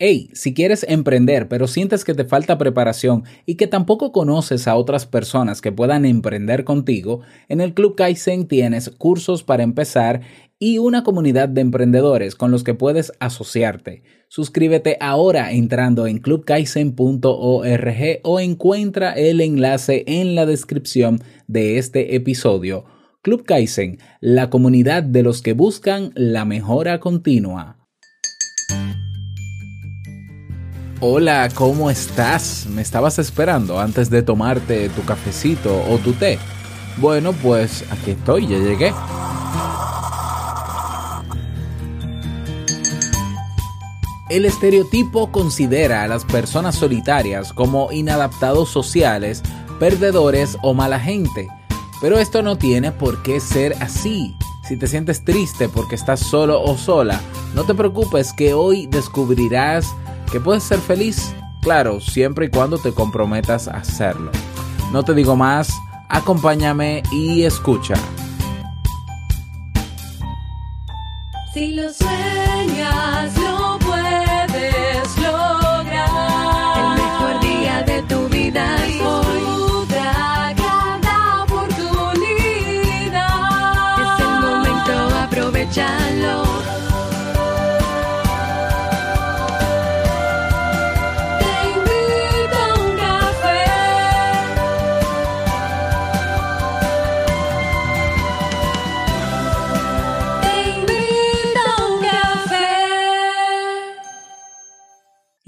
Hey, si quieres emprender pero sientes que te falta preparación y que tampoco conoces a otras personas que puedan emprender contigo, en el Club Kaizen tienes cursos para empezar y una comunidad de emprendedores con los que puedes asociarte. Suscríbete ahora entrando en clubkaizen.org o encuentra el enlace en la descripción de este episodio. Club Kaizen, la comunidad de los que buscan la mejora continua. Hola, ¿cómo estás? ¿Me estabas esperando antes de tomarte tu cafecito o tu té? Bueno, pues aquí estoy, ya llegué. El estereotipo considera a las personas solitarias como inadaptados sociales, perdedores o mala gente. Pero esto no tiene por qué ser así. Si te sientes triste porque estás solo o sola, no te preocupes que hoy descubrirás que puedes ser feliz, claro, siempre y cuando te comprometas a hacerlo. No te digo más, acompáñame y escucha. Si lo sueñas,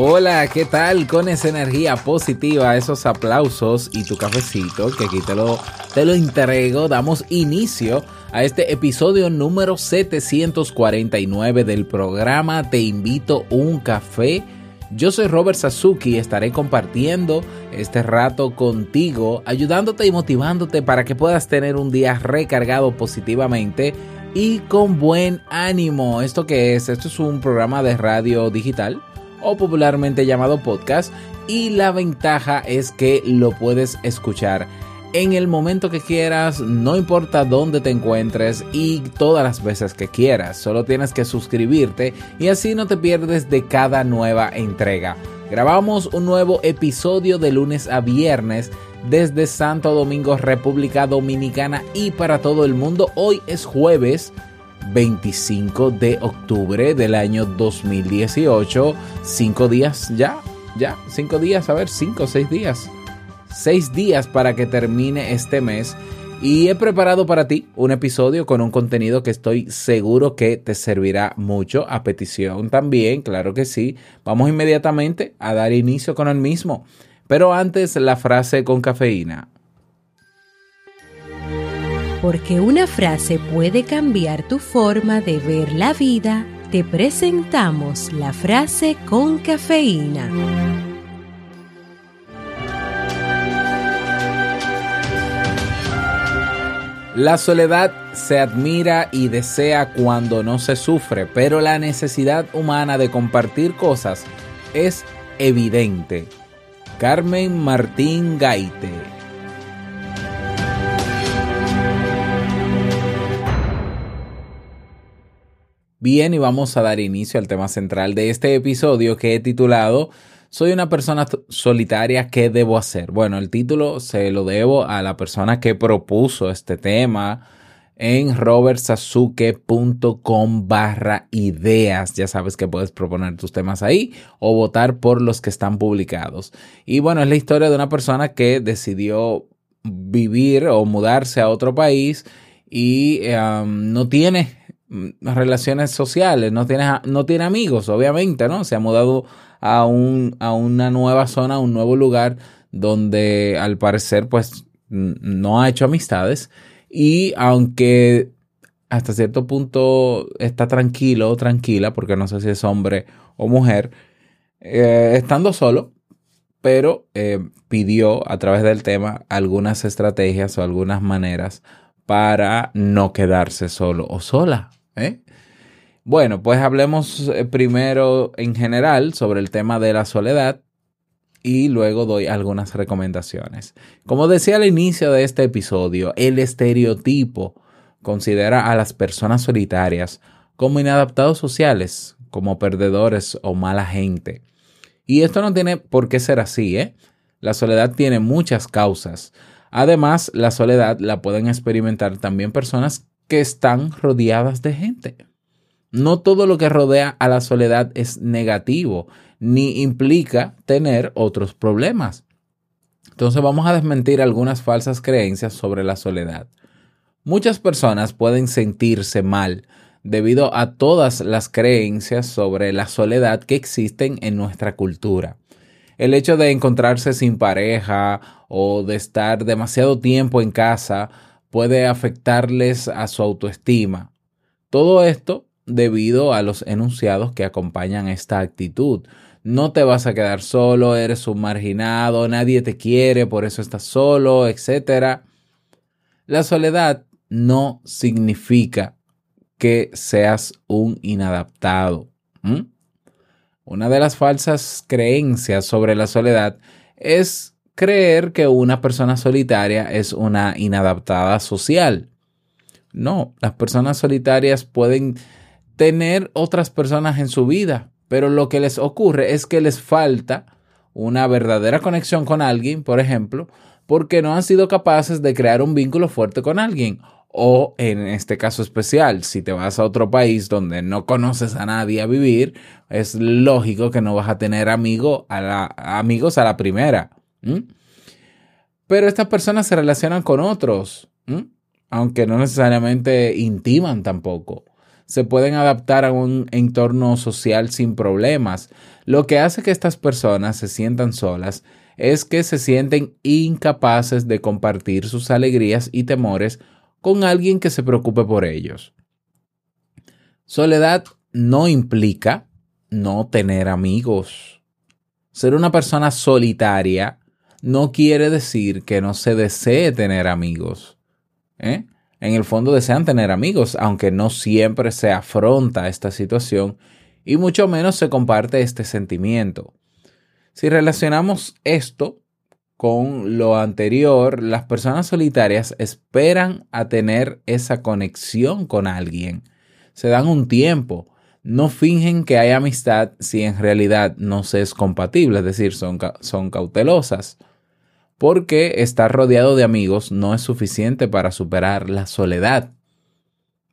Hola, ¿qué tal? Con esa energía positiva, esos aplausos y tu cafecito, que aquí te lo, te lo entrego, damos inicio a este episodio número 749 del programa Te invito un café. Yo soy Robert Sasuki y estaré compartiendo este rato contigo, ayudándote y motivándote para que puedas tener un día recargado positivamente y con buen ánimo. ¿Esto qué es? Esto es un programa de radio digital o popularmente llamado podcast y la ventaja es que lo puedes escuchar en el momento que quieras, no importa dónde te encuentres y todas las veces que quieras. Solo tienes que suscribirte y así no te pierdes de cada nueva entrega. Grabamos un nuevo episodio de lunes a viernes desde Santo Domingo, República Dominicana y para todo el mundo. Hoy es jueves 25 de octubre del año 2018. Cinco días ya, ya, cinco días, a ver, cinco seis días. Seis días para que termine este mes. Y he preparado para ti un episodio con un contenido que estoy seguro que te servirá mucho a petición también, claro que sí. Vamos inmediatamente a dar inicio con el mismo. Pero antes la frase con cafeína. Porque una frase puede cambiar tu forma de ver la vida, te presentamos la frase con cafeína. La soledad se admira y desea cuando no se sufre, pero la necesidad humana de compartir cosas es evidente. Carmen Martín Gaite. Bien, y vamos a dar inicio al tema central de este episodio que he titulado Soy una persona solitaria, ¿qué debo hacer? Bueno, el título se lo debo a la persona que propuso este tema en robertsasuke.com barra ideas. Ya sabes que puedes proponer tus temas ahí o votar por los que están publicados. Y bueno, es la historia de una persona que decidió vivir o mudarse a otro país y no tiene relaciones sociales, no tiene, no tiene amigos, obviamente, ¿no? Se ha mudado a, un, a una nueva zona, a un nuevo lugar donde al parecer pues no ha hecho amistades y aunque hasta cierto punto está tranquilo o tranquila, porque no sé si es hombre o mujer, eh, estando solo, pero eh, pidió a través del tema algunas estrategias o algunas maneras para no quedarse solo o sola. ¿Eh? Bueno, pues hablemos eh, primero en general sobre el tema de la soledad y luego doy algunas recomendaciones. Como decía al inicio de este episodio, el estereotipo considera a las personas solitarias como inadaptados sociales, como perdedores o mala gente. Y esto no tiene por qué ser así, ¿eh? La soledad tiene muchas causas. Además, la soledad la pueden experimentar también personas que están rodeadas de gente. No todo lo que rodea a la soledad es negativo, ni implica tener otros problemas. Entonces vamos a desmentir algunas falsas creencias sobre la soledad. Muchas personas pueden sentirse mal debido a todas las creencias sobre la soledad que existen en nuestra cultura. El hecho de encontrarse sin pareja o de estar demasiado tiempo en casa puede afectarles a su autoestima. Todo esto debido a los enunciados que acompañan esta actitud. No te vas a quedar solo, eres un marginado, nadie te quiere, por eso estás solo, etc. La soledad no significa que seas un inadaptado. Una de las falsas creencias sobre la soledad es creer que una persona solitaria es una inadaptada social. No, las personas solitarias pueden tener otras personas en su vida, pero lo que les ocurre es que les falta una verdadera conexión con alguien, por ejemplo, porque no han sido capaces de crear un vínculo fuerte con alguien. O en este caso especial, si te vas a otro país donde no conoces a nadie a vivir, es lógico que no vas a tener a la, amigos a la primera. ¿M? Pero estas personas se relacionan con otros, ¿m? aunque no necesariamente intiman tampoco. Se pueden adaptar a un entorno social sin problemas. Lo que hace que estas personas se sientan solas es que se sienten incapaces de compartir sus alegrías y temores con alguien que se preocupe por ellos. Soledad no implica no tener amigos. Ser una persona solitaria no quiere decir que no se desee tener amigos. ¿eh? En el fondo desean tener amigos, aunque no siempre se afronta esta situación y mucho menos se comparte este sentimiento. Si relacionamos esto con lo anterior, las personas solitarias esperan a tener esa conexión con alguien. Se dan un tiempo. No fingen que hay amistad si en realidad no se es compatible, es decir, son, son cautelosas. Porque estar rodeado de amigos no es suficiente para superar la soledad.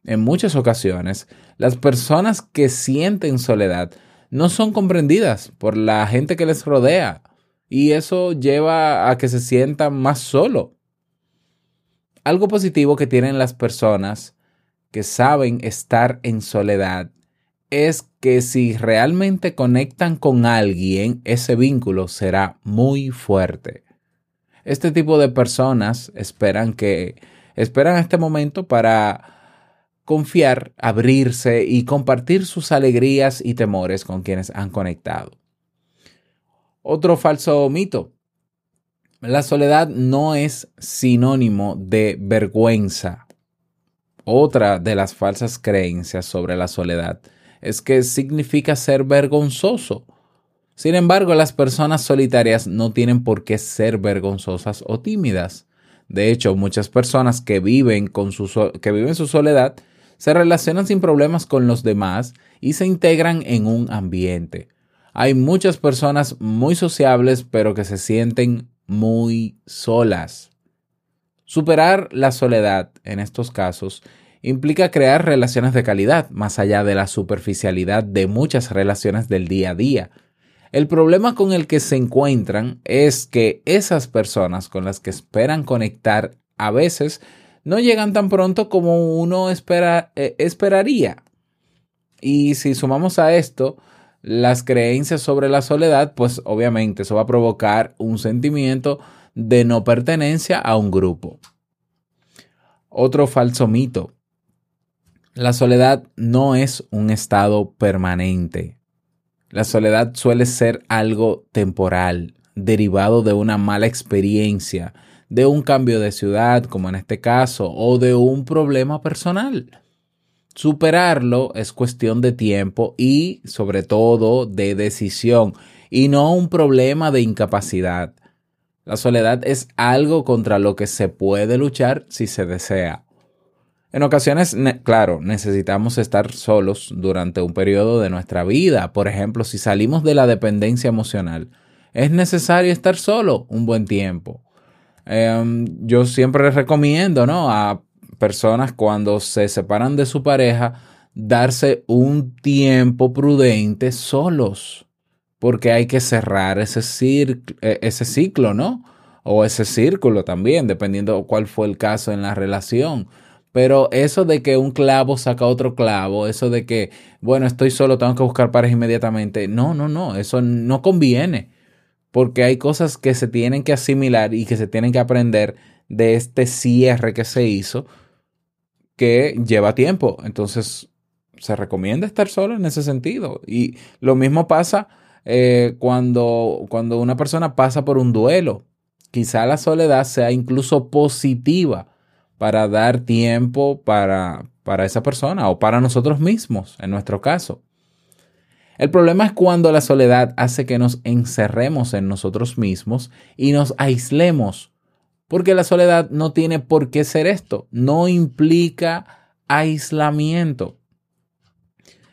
En muchas ocasiones, las personas que sienten soledad no son comprendidas por la gente que les rodea y eso lleva a que se sientan más solo. Algo positivo que tienen las personas que saben estar en soledad es que si realmente conectan con alguien, ese vínculo será muy fuerte. Este tipo de personas esperan que esperan este momento para confiar, abrirse y compartir sus alegrías y temores con quienes han conectado. Otro falso mito. La soledad no es sinónimo de vergüenza. Otra de las falsas creencias sobre la soledad es que significa ser vergonzoso. Sin embargo, las personas solitarias no tienen por qué ser vergonzosas o tímidas. De hecho, muchas personas que viven, con su, que viven su soledad se relacionan sin problemas con los demás y se integran en un ambiente. Hay muchas personas muy sociables pero que se sienten muy solas. Superar la soledad en estos casos implica crear relaciones de calidad más allá de la superficialidad de muchas relaciones del día a día. El problema con el que se encuentran es que esas personas con las que esperan conectar a veces no llegan tan pronto como uno espera, eh, esperaría. Y si sumamos a esto las creencias sobre la soledad, pues obviamente eso va a provocar un sentimiento de no pertenencia a un grupo. Otro falso mito. La soledad no es un estado permanente. La soledad suele ser algo temporal, derivado de una mala experiencia, de un cambio de ciudad, como en este caso, o de un problema personal. Superarlo es cuestión de tiempo y sobre todo de decisión y no un problema de incapacidad. La soledad es algo contra lo que se puede luchar si se desea. En ocasiones, claro, necesitamos estar solos durante un periodo de nuestra vida. Por ejemplo, si salimos de la dependencia emocional, es necesario estar solo un buen tiempo. Em, yo siempre recomiendo ¿no? a personas cuando se separan de su pareja darse un tiempo prudente solos, porque hay que cerrar ese, e, ese ciclo, ¿no? O ese círculo también, dependiendo cuál fue el caso en la relación. Pero eso de que un clavo saca otro clavo, eso de que, bueno, estoy solo, tengo que buscar pareja inmediatamente, no, no, no, eso no conviene, porque hay cosas que se tienen que asimilar y que se tienen que aprender de este cierre que se hizo que lleva tiempo. Entonces, se recomienda estar solo en ese sentido. Y lo mismo pasa eh, cuando, cuando una persona pasa por un duelo. Quizá la soledad sea incluso positiva para dar tiempo para, para esa persona o para nosotros mismos, en nuestro caso. El problema es cuando la soledad hace que nos encerremos en nosotros mismos y nos aislemos porque la soledad no tiene por qué ser esto, no implica aislamiento.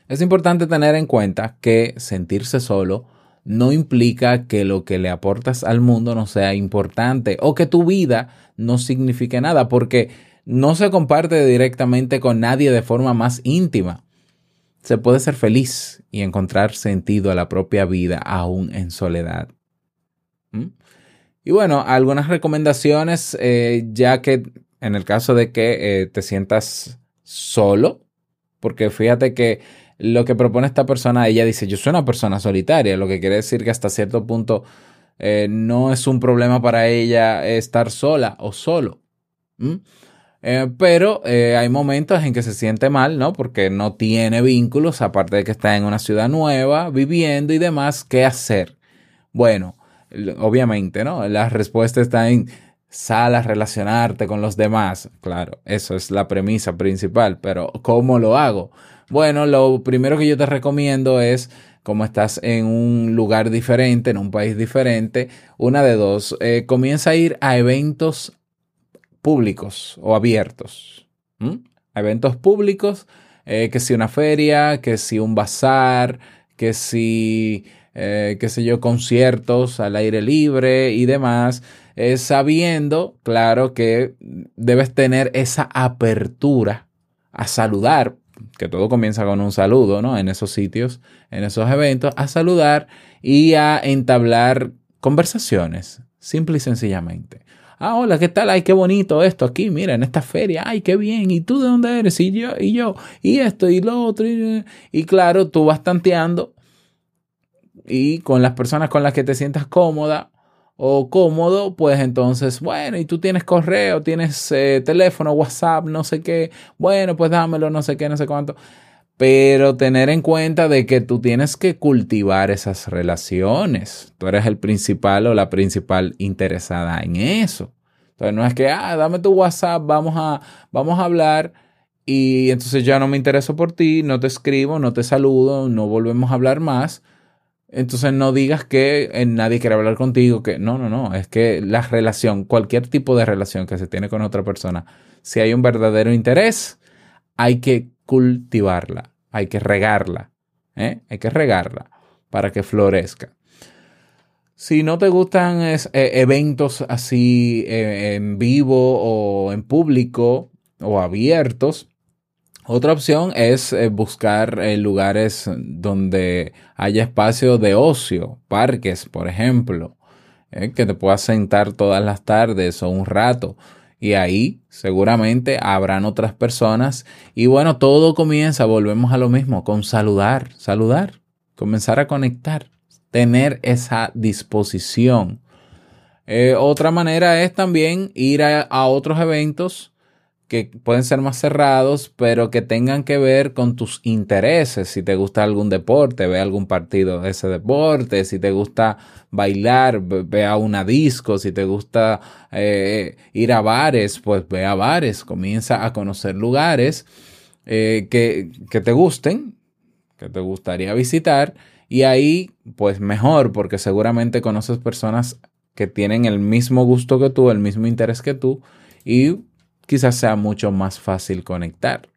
Es importante tener en cuenta que sentirse solo no implica que lo que le aportas al mundo no sea importante o que tu vida no signifique nada, porque no se comparte directamente con nadie de forma más íntima. Se puede ser feliz y encontrar sentido a la propia vida aún en soledad. ¿Mm? Y bueno, algunas recomendaciones, eh, ya que en el caso de que eh, te sientas solo, porque fíjate que lo que propone esta persona, ella dice, yo soy una persona solitaria, lo que quiere decir que hasta cierto punto eh, no es un problema para ella estar sola o solo. pero hay momentos en que se siente mal, ¿no? Porque no tiene vínculos, aparte de que está en una ciudad nueva, viviendo y demás, ¿qué hacer? Bueno, obviamente, ¿no? La respuesta está en sal a relacionarte con los demás. Claro, eso es la premisa principal, pero ¿cómo lo hago? Bueno, lo primero que yo te recomiendo es, como estás en un lugar diferente, en un país diferente, una de dos, eh, comienza a ir a eventos públicos o abiertos. A eventos públicos, eh, que si una feria, que si un bazar, que si eh, qué sé yo, conciertos al aire libre y demás, sabiendo, claro, que debes tener esa apertura a saludar, que todo comienza con un saludo, ¿no? En esos sitios, en esos eventos, a saludar y a entablar conversaciones, simple y sencillamente. Ah, hola, ¿qué tal? Ay, qué bonito esto aquí, mira, en esta feria. Ay, qué bien. ¿Y tú de dónde eres? Y yo, y yo, y esto, y lo otro. Y, y claro, tú vas tanteando y con las personas con las que te sientas cómoda o cómodo, pues entonces, bueno, y tú tienes correo, tienes eh, teléfono, WhatsApp, no sé qué, bueno, pues dámelo, no sé qué, no sé cuánto. Pero tener en cuenta de que tú tienes que cultivar esas relaciones. Tú eres el principal o la principal interesada en eso. Entonces no es que, ah, dame tu WhatsApp, vamos a, vamos a hablar y entonces ya no me intereso por ti, no te escribo, no te saludo, no volvemos a hablar más entonces no digas que eh, nadie quiere hablar contigo, que no, no, no, es que la relación, cualquier tipo de relación que se tiene con otra persona, si hay un verdadero interés, hay que cultivarla, hay que regarla, ¿eh? hay que regarla para que florezca. Si no te gustan eh, eventos así en vivo o en público o abiertos, otra opción es eh, buscar eh, lugares donde haya espacio de ocio, parques, por ejemplo, eh, que te puedas sentar todas las tardes o un rato. Y ahí seguramente habrán otras personas. Y bueno, todo comienza, volvemos a lo mismo, con saludar, saludar, comenzar a conectar, tener esa disposición. otra manera es también ir a otros eventos que pueden ser más cerrados, pero que tengan que ver con tus intereses. Si te gusta algún deporte, ve algún partido de ese deporte. Si te gusta bailar, ve a una disco. Si te gusta eh, ir a bares, pues ve a bares. Comienza a conocer lugares eh, que, que te gusten, que te gustaría visitar. Y ahí, pues mejor, porque seguramente conoces personas que tienen el mismo gusto que tú, el mismo interés que tú. Y quizás sea mucho más fácil conectar.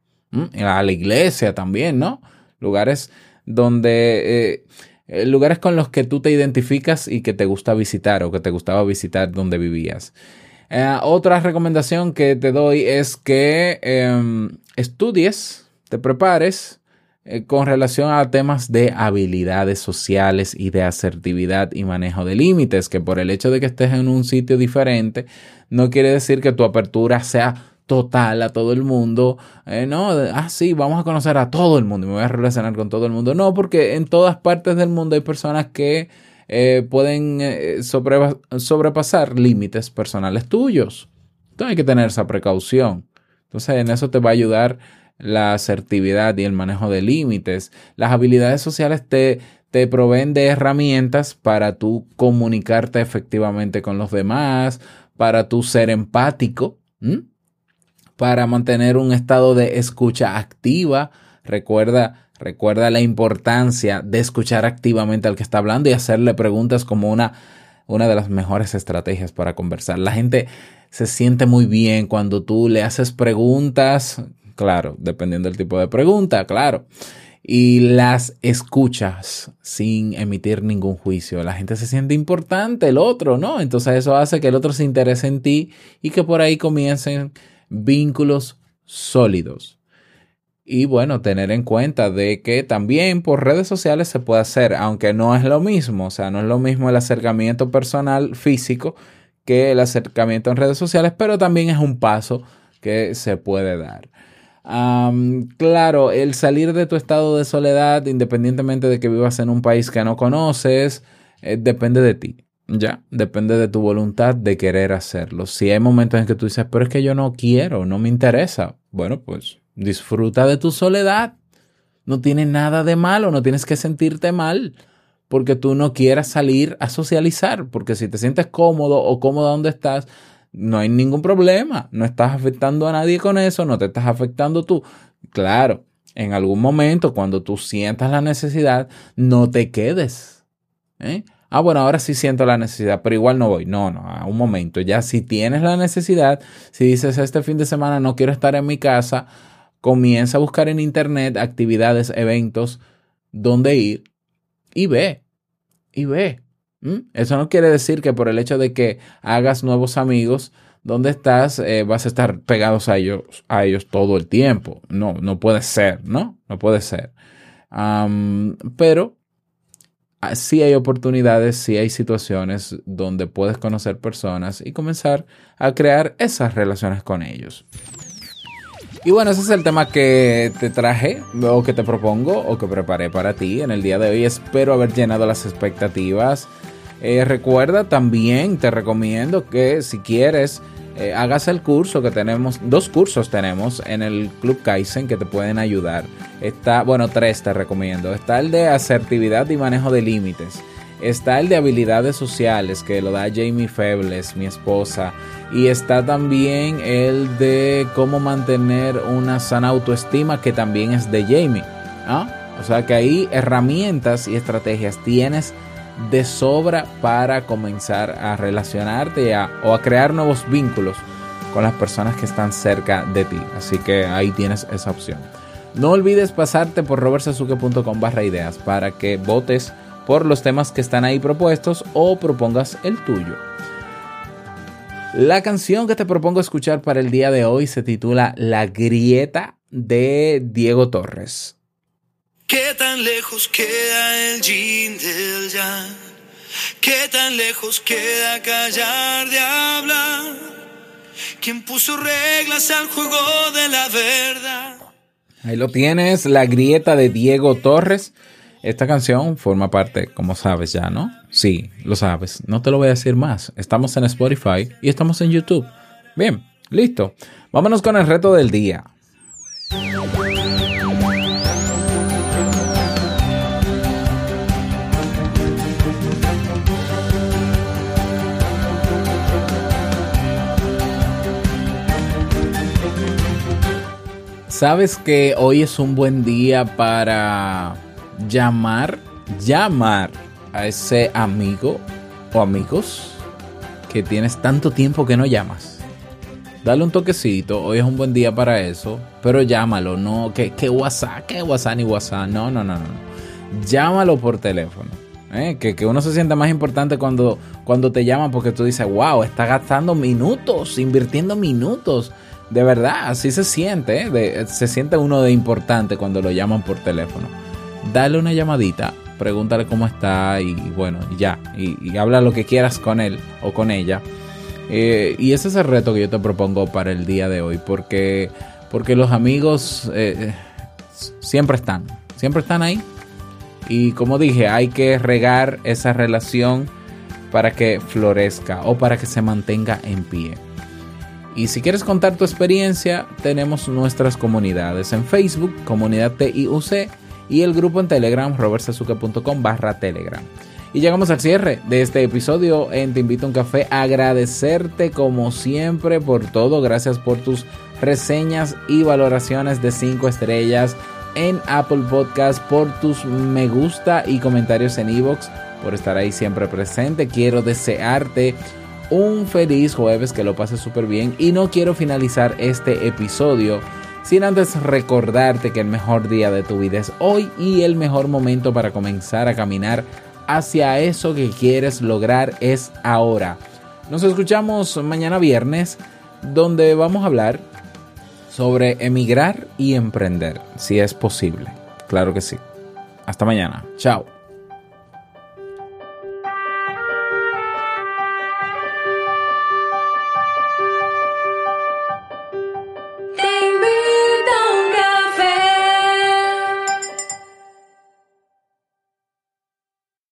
A la iglesia también, ¿no? Lugares donde... eh, eh, lugares con los que tú te identificas y que te gusta visitar o que te gustaba visitar donde vivías. Eh, otra recomendación que te doy es que em, estudies, te prepares eh, con relación a temas de habilidades sociales y de asertividad y manejo de límites, que por el hecho de que estés en un sitio diferente, no quiere decir que tu apertura sea total a todo el mundo. Eh, no, ah, sí, vamos a conocer a todo el mundo y me voy a relacionar con todo el mundo. No, porque en todas partes del mundo hay personas que eh, pueden sobre- sobrepasar límites personales tuyos. Entonces hay que tener esa precaución. Entonces en eso te va a ayudar la asertividad y el manejo de límites. Las habilidades sociales te, te proveen de herramientas para tú comunicarte efectivamente con los demás, para tú ser empático, para mantener un estado de escucha activa. Recuerda, recuerda la importancia de escuchar activamente al que está hablando y hacerle preguntas como una, una de las mejores estrategias para conversar. La gente se siente muy bien cuando tú le haces preguntas, claro, dependiendo del tipo de pregunta, claro, y las escuchas sin emitir ningún juicio. La gente se siente importante, el otro, ¿no? Entonces eso hace que el otro se interese en ti y que por ahí comiencen vínculos sólidos. Y bueno, tener en cuenta de que también por redes sociales se puede hacer, aunque no es lo mismo, o sea, no es lo mismo el acercamiento personal físico que el acercamiento en redes sociales, pero también es un paso que se puede dar. Am, claro, el salir de tu estado de soledad, independientemente de que vivas en un país que no conoces, eh, depende de ti. Ya, depende de tu voluntad de querer hacerlo. Si hay momentos en que tú dices, pero es que yo no quiero, no me interesa, bueno, pues disfruta de tu soledad. No tiene nada de malo, no tienes que sentirte mal porque tú no quieras salir a socializar, porque si te sientes cómodo o cómoda donde estás, no hay ningún problema, no estás afectando a nadie con eso, no te estás afectando tú. Claro, en algún momento cuando tú sientas la necesidad, no te quedes. ¿eh? Ah, bueno, ahora sí siento la necesidad, pero igual no voy. No, no, a un momento. Ya si tienes la necesidad, si dices este fin de semana no quiero estar en mi casa, comienza a buscar en internet actividades, eventos, donde ir y ve, y ve. ¿Mm? Eso no quiere decir que por el hecho de que hagas nuevos amigos, donde estás, eh, vas a estar pegados a ellos, a ellos todo el tiempo. No, no puede ser, ¿no? No puede ser. Pero ah, sí hay oportunidades, sí hay situaciones donde puedes conocer personas y comenzar a crear esas relaciones con ellos. Y bueno, ese es el tema que te traje, o que te propongo, o que preparé para ti en el día de hoy. Espero haber llenado las expectativas. Eh, recuerda también, te recomiendo que si quieres, eh, hagas el curso que tenemos, dos cursos tenemos en el Club Kaizen que te pueden ayudar. Está, bueno, tres te recomiendo. Está el de asertividad y manejo de límites. Está el de habilidades sociales que lo da Jamie Febles, mi esposa. Y está también el de cómo mantener una sana autoestima que también es de Jamie. ¿ah? O sea que ahí herramientas y estrategias tienes de sobra para comenzar a relacionarte o a crear nuevos vínculos con las personas que están cerca de ti. Así que ahí tienes esa opción. No olvides pasarte por robertsazuke.com barra ideas para que votes por los temas que están ahí propuestos o propongas el tuyo. La canción que te propongo escuchar para el día de hoy se titula La Grieta de Diego Torres. ¿Qué tan lejos queda el del yang? ¿Qué tan lejos queda callar de hablar? ¿Quién puso reglas al juego de la verdad? Ahí lo tienes, La Grieta de Diego Torres. Esta canción forma parte, como sabes ya, ¿no? Sí, lo sabes. No te lo voy a decir más. Estamos en Spotify y estamos en YouTube. Bien, Listo. Vámonos con el reto del día. ¿Sabes que hoy es un buen día para llamar, llamar a ese amigo o amigos que tienes tanto tiempo que no llamas? Dale un toquecito, hoy es un buen día para eso, pero llámalo, no, que, que WhatsApp, que WhatsApp ni WhatsApp, no, no, no, no. Llámalo por teléfono. ¿eh? Que, que uno se sienta más importante cuando, cuando te llaman porque tú dices, wow, está gastando minutos, invirtiendo minutos. De verdad, así se siente, ¿eh? Se siente uno de importante cuando lo llaman por teléfono. Dale una llamadita, pregúntale cómo está y bueno, ya, y, y habla lo que quieras con él o con ella. Eh, y ese es el reto que yo te propongo para el día de hoy, porque, porque los amigos eh, siempre están, siempre están ahí. Y como dije, hay que regar esa relación para que florezca o para que se mantenga en pie. Y si quieres contar tu experiencia, tenemos nuestras comunidades en Facebook, comunidad TIUC, y el grupo en Telegram, robertsazuke.com barra Telegram. Y llegamos al cierre de este episodio en Te Invito a un Café. Agradecerte como siempre por todo. Gracias por tus reseñas y valoraciones de 5 estrellas en Apple Podcast, por tus me gusta y comentarios en iVoox, por estar ahí siempre presente. Quiero desearte un feliz jueves, que lo pases súper bien. Y no quiero finalizar este episodio sin antes recordarte que el mejor día de tu vida es hoy y el mejor momento para comenzar a caminar hacia eso que quieres lograr es ahora. Nos escuchamos mañana viernes, donde vamos a hablar sobre emigrar y emprender, si es posible. Claro que sí. Hasta mañana. Chao.